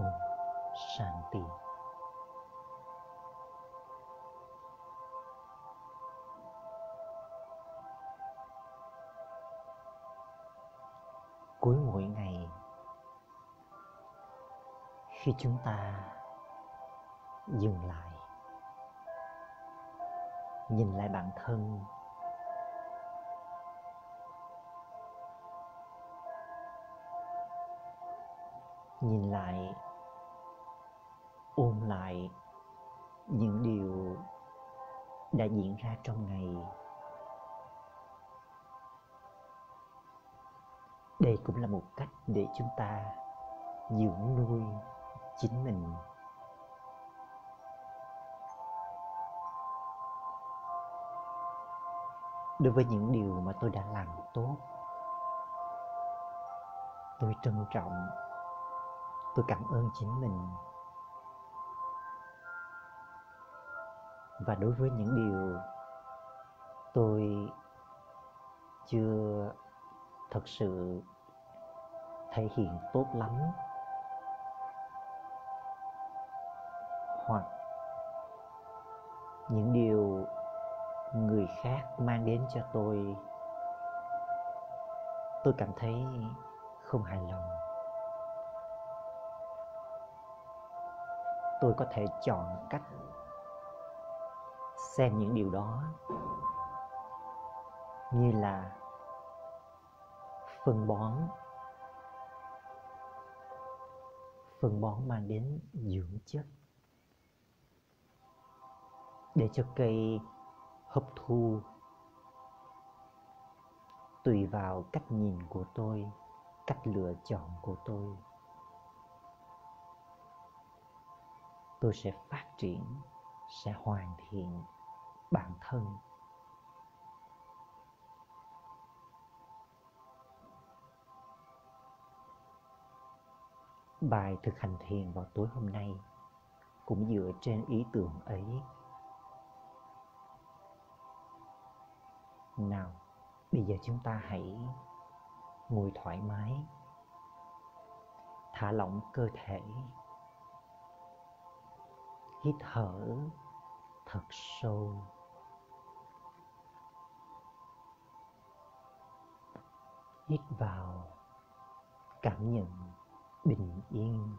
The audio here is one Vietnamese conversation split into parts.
Om Shanti. Cuối mỗi ngày, khi chúng ta dừng lại, nhìn lại bản thân nhìn lại ôn lại những điều đã diễn ra trong ngày. Đây cũng là một cách để chúng ta dưỡng nuôi chính mình. Đối với những điều mà tôi đã làm tốt, tôi trân trọng, tôi cảm ơn chính mình. Và đối với những điều tôi chưa thật sự thể hiện tốt lắm, hoặc những điều người khác mang đến cho tôi tôi cảm thấy không hài lòng. Tôi có thể chọn cách xem những điều đó như là phân bón phân bón mang đến dưỡng chất để cho cây hấp thu tùy vào cách nhìn của tôi, cách lựa chọn của tôi. Tôi sẽ phát triển, sẽ hoàn thiện bản thân. Bài thực hành thiền vào tối hôm nay cũng dựa trên ý tưởng ấy. Nào, bây giờ chúng ta hãy ngồi thoải mái, thả lỏng cơ thể, hít thở thật sâu. Hít vào, cảm nhận bình yên.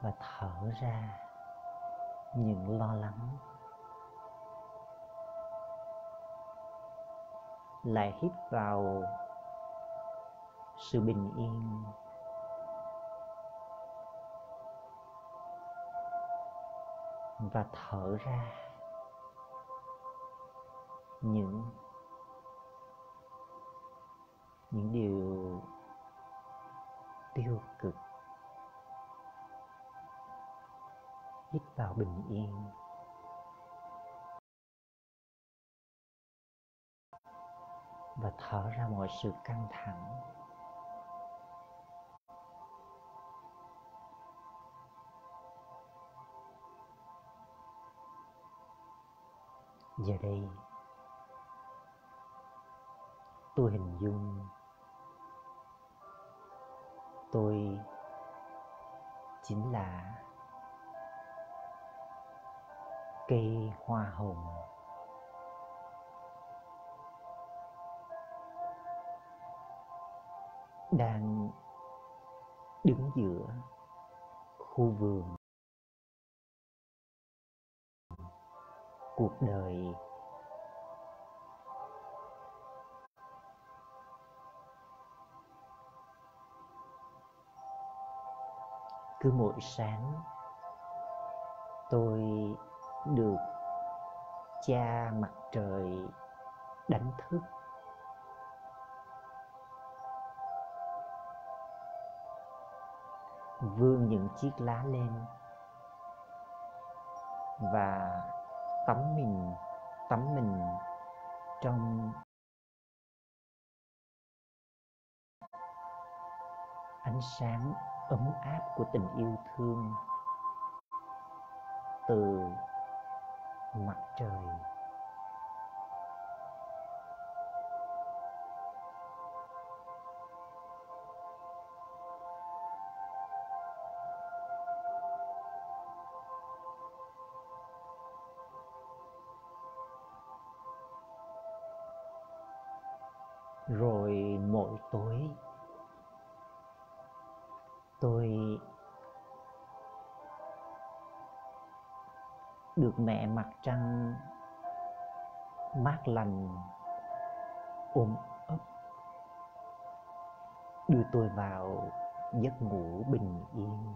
Và thở ra những lo lắng. Lại hít vào sự bình yên. Và thở ra những những điều tiêu cực, hít vào bình yên. Và thở ra mọi sự căng thẳng. Giờ đây tôi hình dung, tôi chính là cây hoa hồng. Đang đứng giữa khu vườn. Cuộc đời cứ mỗi sáng tôi được cha mặt trời đánh thức. Vươn những chiếc lá lên và tắm mình tắm mình trong ánh sáng ấm áp của tình yêu thương từ mặt trời. Rồi mỗi tối tôi được mẹ mặt trăng mát lành, ôm ấp, đưa tôi vào giấc ngủ bình yên.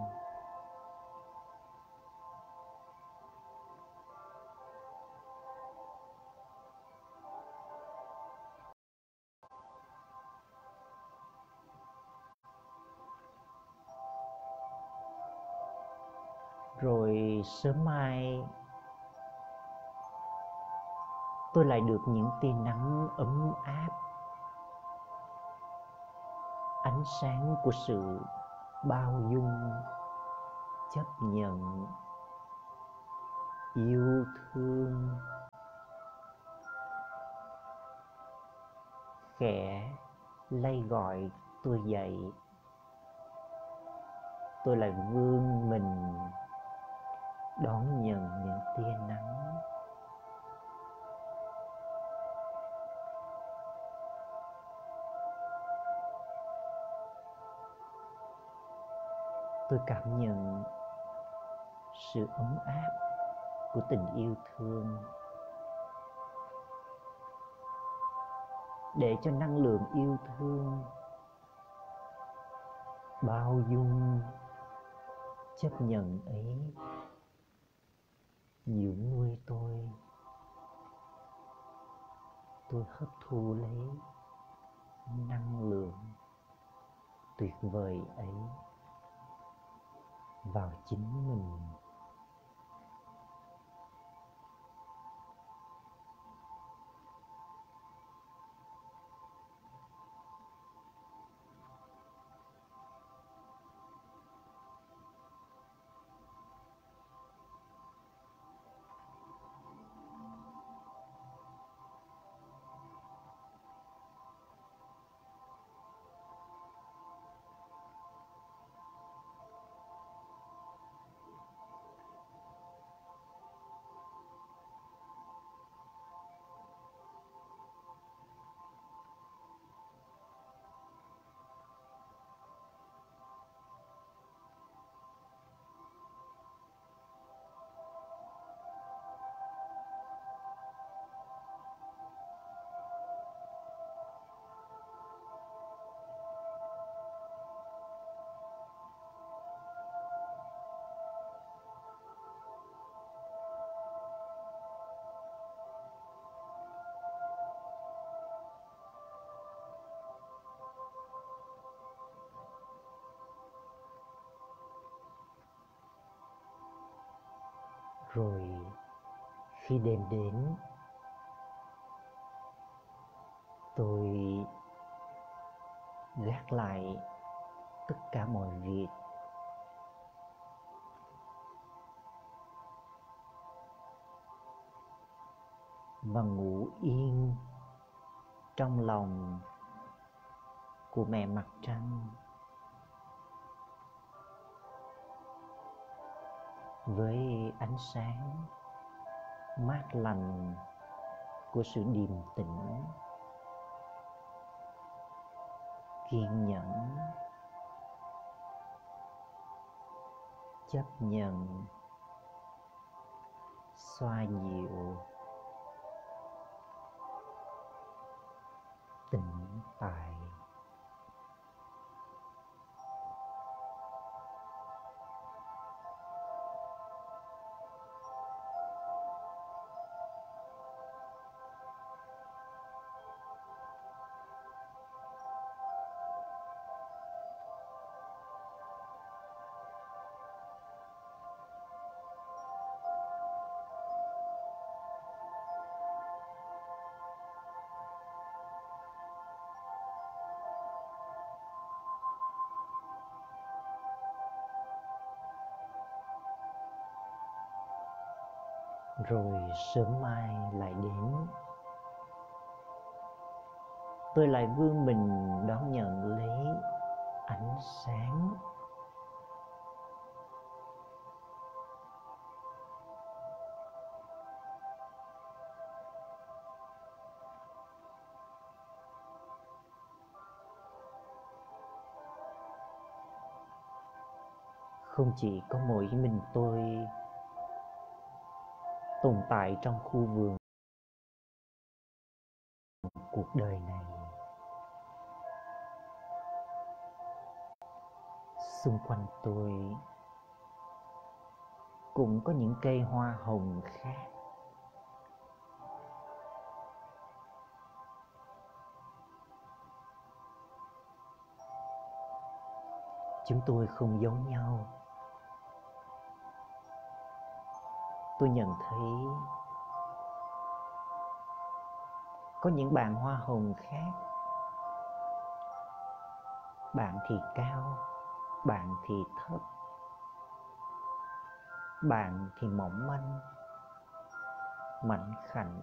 Sớm mai tôi lại được những tia nắng ấm áp. Ánh sáng của sự bao dung, chấp nhận, yêu thương, khẽ lay gọi tôi dậy. Tôi lại vươn mình đón nhận những tia nắng. Tôi cảm nhận sự ấm áp của tình yêu thương để cho năng lượng yêu thương bao dung, chấp nhận ấy dưỡng nuôi tôi. Tôi hấp thu lấy năng lượng tuyệt vời ấy vào chính mình. Rồi khi đêm đến, tôi gác lại tất cả mọi việc. Và ngủ yên trong lòng của mẹ mặt trăng. Với ánh sáng mát lành của sự điềm tĩnh, kiên nhẫn, chấp nhận, xoa dịu tĩnh tại. sớm mai lại đến. Tôi lại vươn mình đón nhận lấy ánh sáng. Không chỉ có mỗi mình tôi tồn tại trong khu vườn cuộc đời này. Xung quanh tôi cũng có những cây hoa hồng khác. Chúng tôi không giống nhau. Tôi nhận thấy có những bạn hoa hồng khác. Bạn thì cao, bạn thì thấp, bạn thì mỏng manh, mảnh khảnh.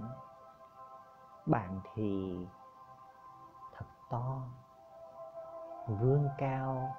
Bạn thì thật to vươn cao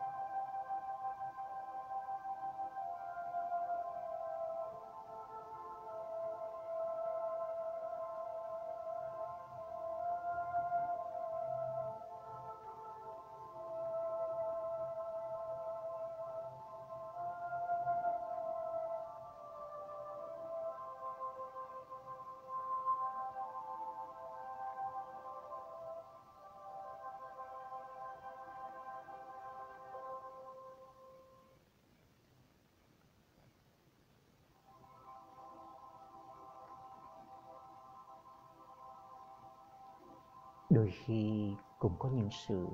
đôi khi cũng có những sự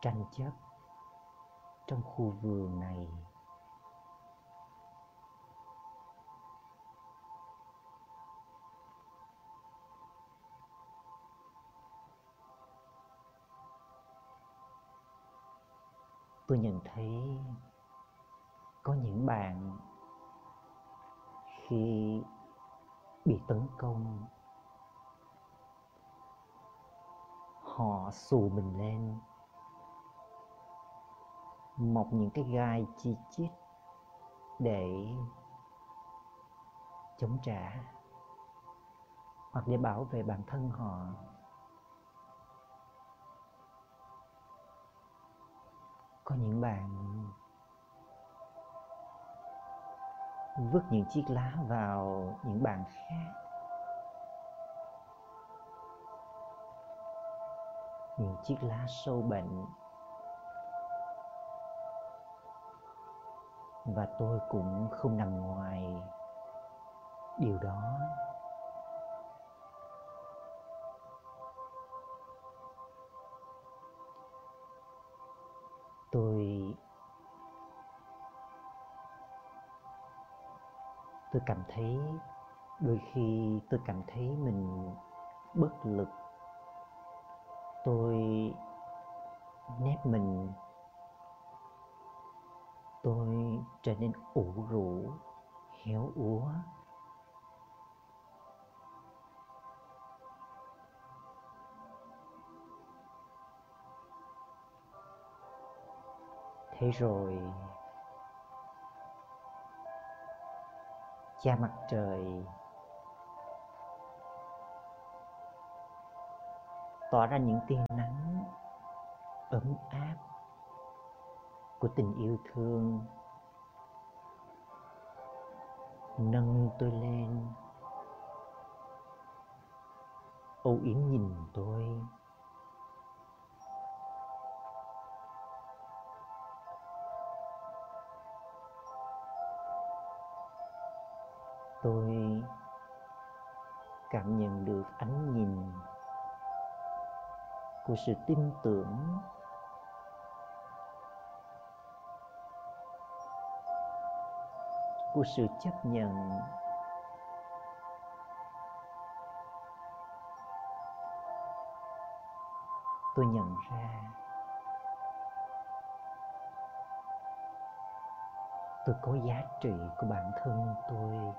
tranh chấp trong khu vườn này. Tôi nhận thấy có những bạn khi bị tấn công họ xù mình lên. Mọc những cái gai chi chít để chống trả, hoặc để bảo vệ bản thân họ. Có những bạn vứt những chiếc lá vào những bạn khác những chiếc lá sâu bệnh. Và tôi cũng không nằm ngoài. Điều đó tôi tôi cảm thấy đôi khi tôi cảm thấy mình bất lực tôi nép mình. Tôi trở nên ủ rũ, héo úa. Thế rồi cha mặt trời tỏa ra những tia nắng ấm áp của tình yêu thương. Nâng tôi lên. Âu yếm nhìn tôi. Tôi cảm nhận được ánh nhìn của sự tin tưởng. Của sự chấp nhận. Tôi nhận ra. Tôi có giá trị của bản thân tôi.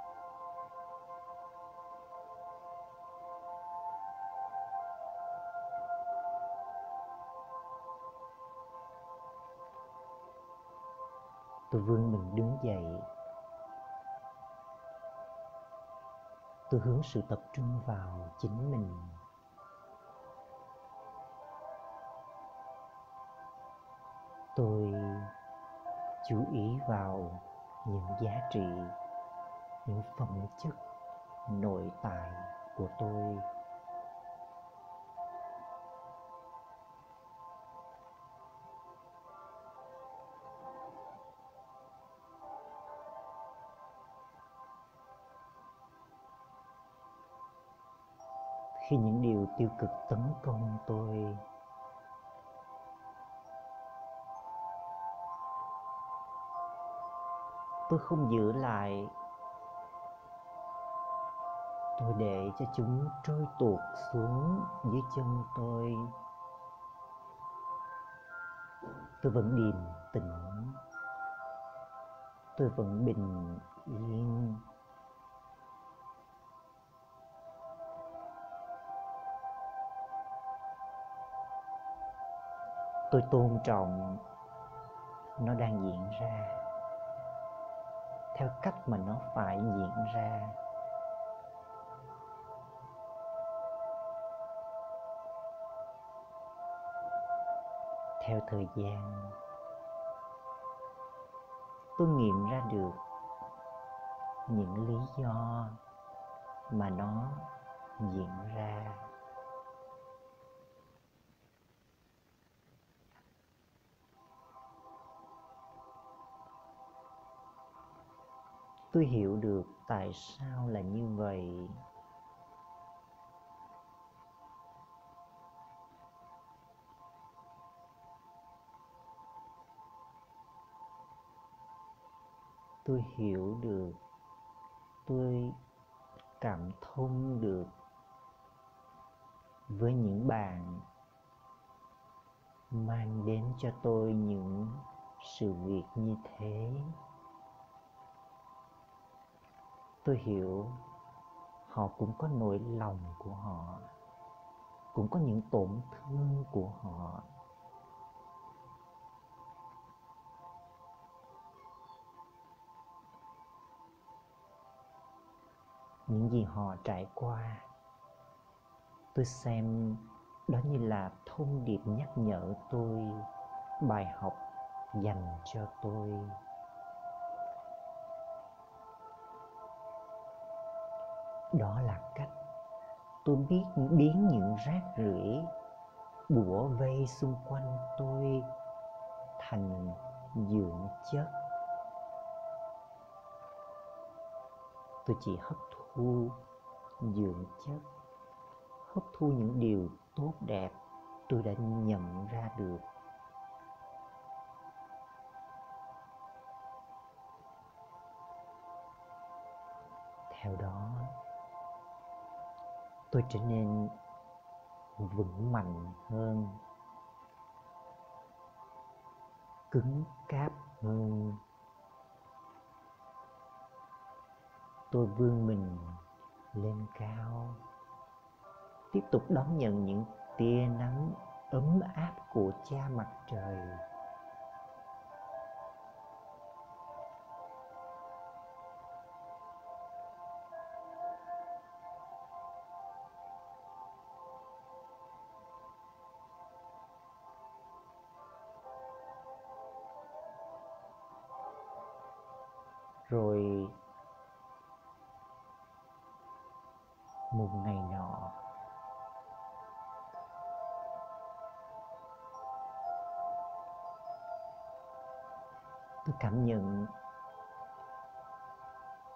Tôi vươn mình đứng dậy. Tôi hướng sự tập trung vào chính mình. Tôi chú ý vào những giá trị, những phẩm chất nội tại của tôi. Tiêu cực tấn công tôi. Tôi không giữ lại. Tôi để cho chúng trôi tuột xuống dưới chân tôi. Tôi vẫn điềm tĩnh. Tôi vẫn bình yên. Tôi tôn trọng nó đang diễn ra theo cách mà nó phải diễn ra. Theo thời gian, tôi nghiệm ra được những lý do mà nó diễn ra. Tôi hiểu được tại sao là như vậy. Tôi hiểu được. Tôi cảm thông được với những bạn mang đến cho tôi những sự việc như thế tôi hiểu họ cũng có nỗi lòng của họ, cũng có những tổn thương của họ. Những gì họ trải qua, tôi xem đó như là thông điệp nhắc nhở tôi, bài học dành cho tôi. Đó là cách tôi biết biến những rác rưởi bủa vây xung quanh tôi thành dưỡng chất. Tôi chỉ hấp thu dưỡng chất, hấp thu những điều tốt đẹp tôi đã nhận ra được. Theo đó tôi trở nên vững mạnh hơn, cứng cáp hơn. Tôi vươn mình lên cao, tiếp tục đón nhận những tia nắng ấm áp của cha mặt trời. Rồi một ngày nọ, tôi cảm nhận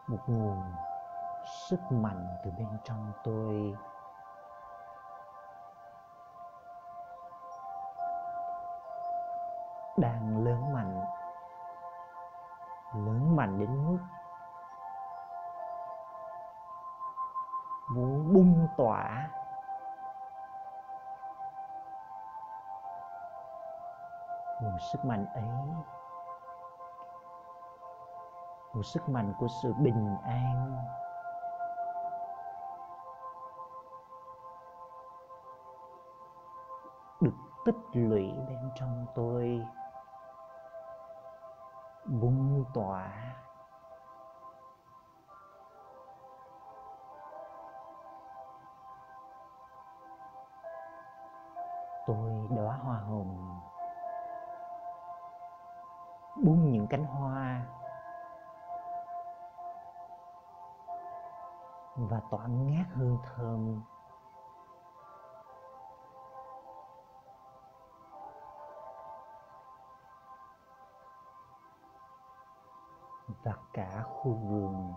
một nguồn sức mạnh từ bên trong tôi. Lớn đến mức muốn bung tỏa nguồn sức mạnh ấy, nguồn sức mạnh của sự bình an, được tích lũy bên trong tôi, bung tỏa tôi đóa hoa hồng, bung những cánh hoa và tỏa ngát hương thơm. Và cả khu vườn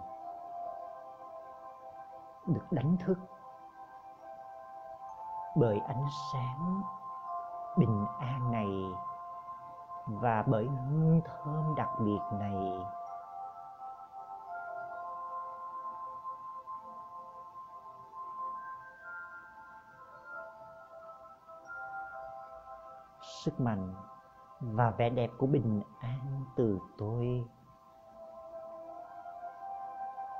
được đánh thức bởi ánh sáng bình an này và bởi hương thơm đặc biệt này. Sức mạnh và vẻ đẹp của bình an từ tôi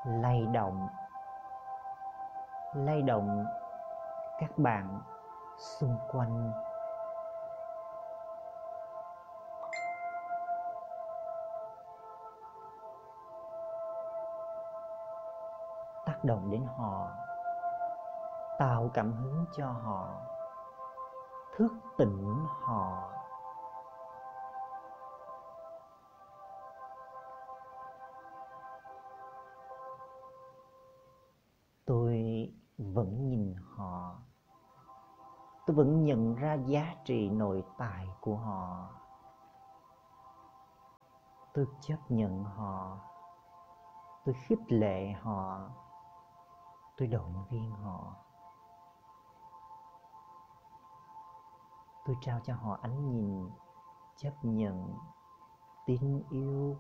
lay động lay động các bạn xung quanh tác động đến họ, tạo cảm hứng cho họ, thức tỉnh họ. Tôi vẫn nhìn họ. Tôi vẫn nhận ra giá trị nội tại của họ. Tôi chấp nhận họ. Tôi khích lệ họ tôi động viên họ. Tôi trao cho họ ánh nhìn, chấp nhận tin yêu.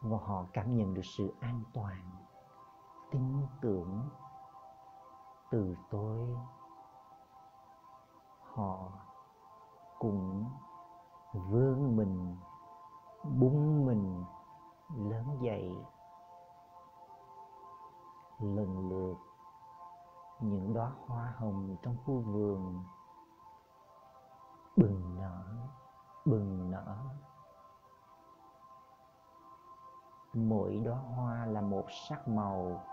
Và họ cảm nhận được sự an toàn, tin tưởng từ tôi. Họ cũng vươn mình, bung mình, lớn dậy lần lượt những đóa hoa hồng trong khu vườn. Bừng nở bừng nở. Mỗi đóa hoa là một sắc màu.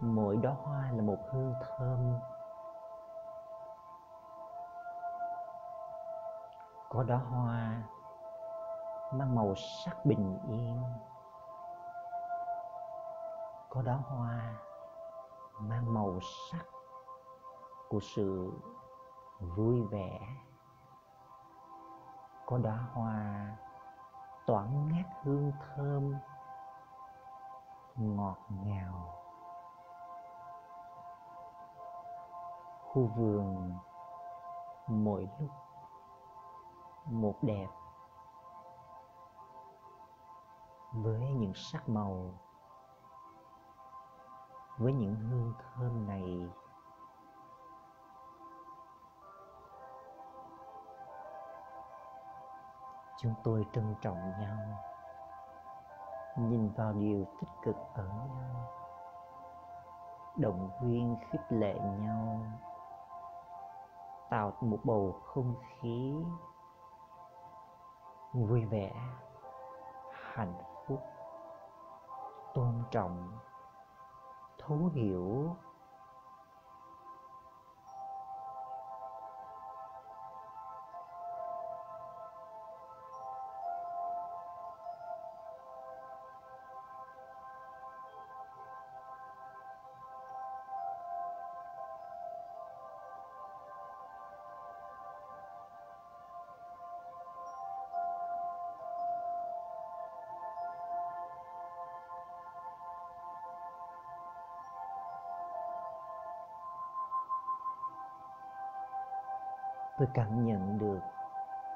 Mỗi đóa hoa là một hương thơm. Có đóa hoa mang màu sắc bình yên. Có đóa hoa mang màu sắc của sự vui vẻ. Có đóa hoa tỏa ngát hương thơm, ngọt ngào. Khu vườn mỗi lúc một đẹp. Với những sắc màu, với những hương thơm này. Chúng tôi trân trọng nhau, nhìn vào điều tích cực ở nhau, động viên khích lệ nhau, tạo một bầu không khí vui vẻ, hạnh phúc tôn trọng thấu hiểu tôi cảm nhận được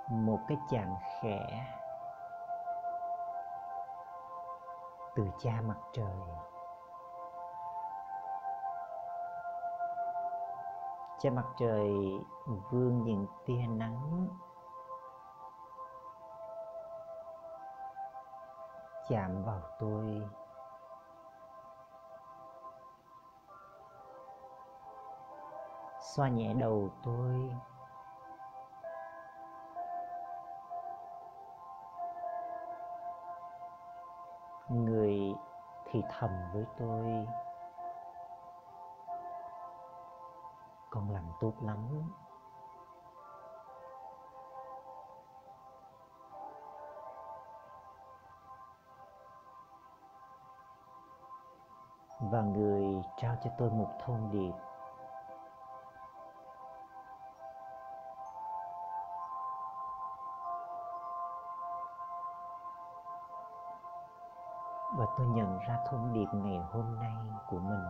một cái chàng khẽ từ cha mặt trời. Cha mặt trời vươn những tia nắng. Chạm vào tôi. Xoa nhẹ đầu tôi. Thì thầm với tôi, con làm tốt lắm. Và người trao cho tôi một thông điệp và tôi nhận ra thông điệp ngày hôm nay của mình.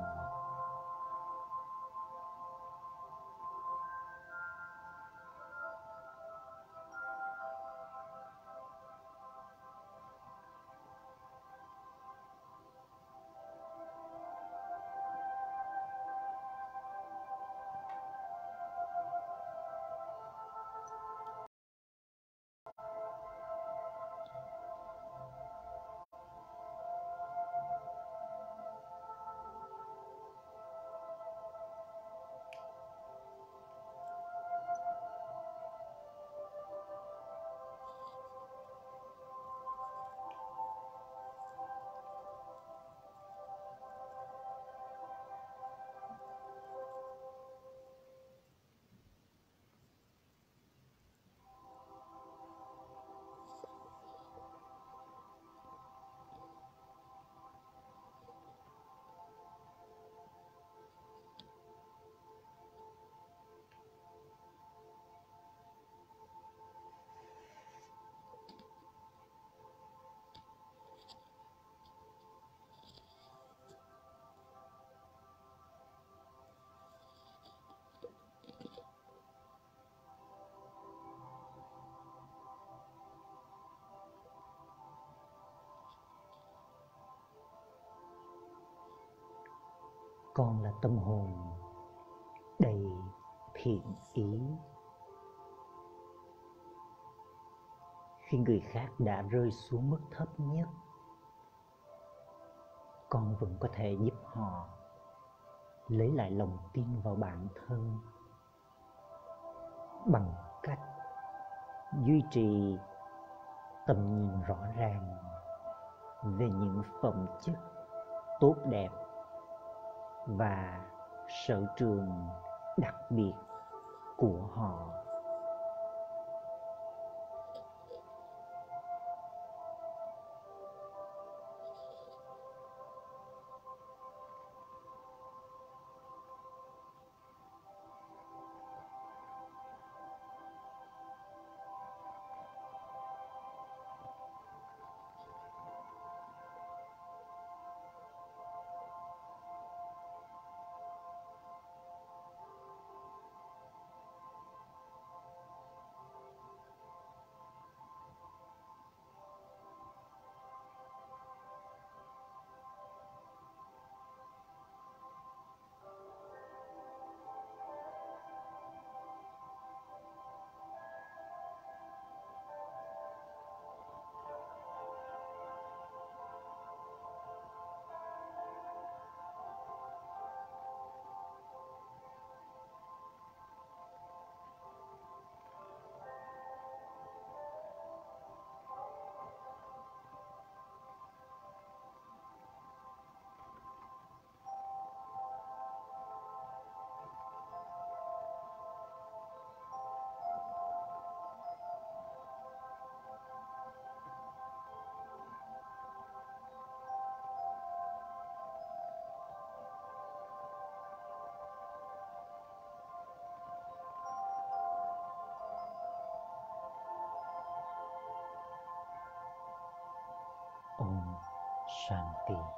Con là tâm hồn đầy thiện ý. Khi người khác đã rơi xuống mức thấp nhất, con vẫn có thể giúp họ lấy lại lòng tin vào bản thân bằng cách duy trì tầm nhìn rõ ràng về những phẩm chất tốt đẹp và sở trường đặc biệt của họ. Om Shanti.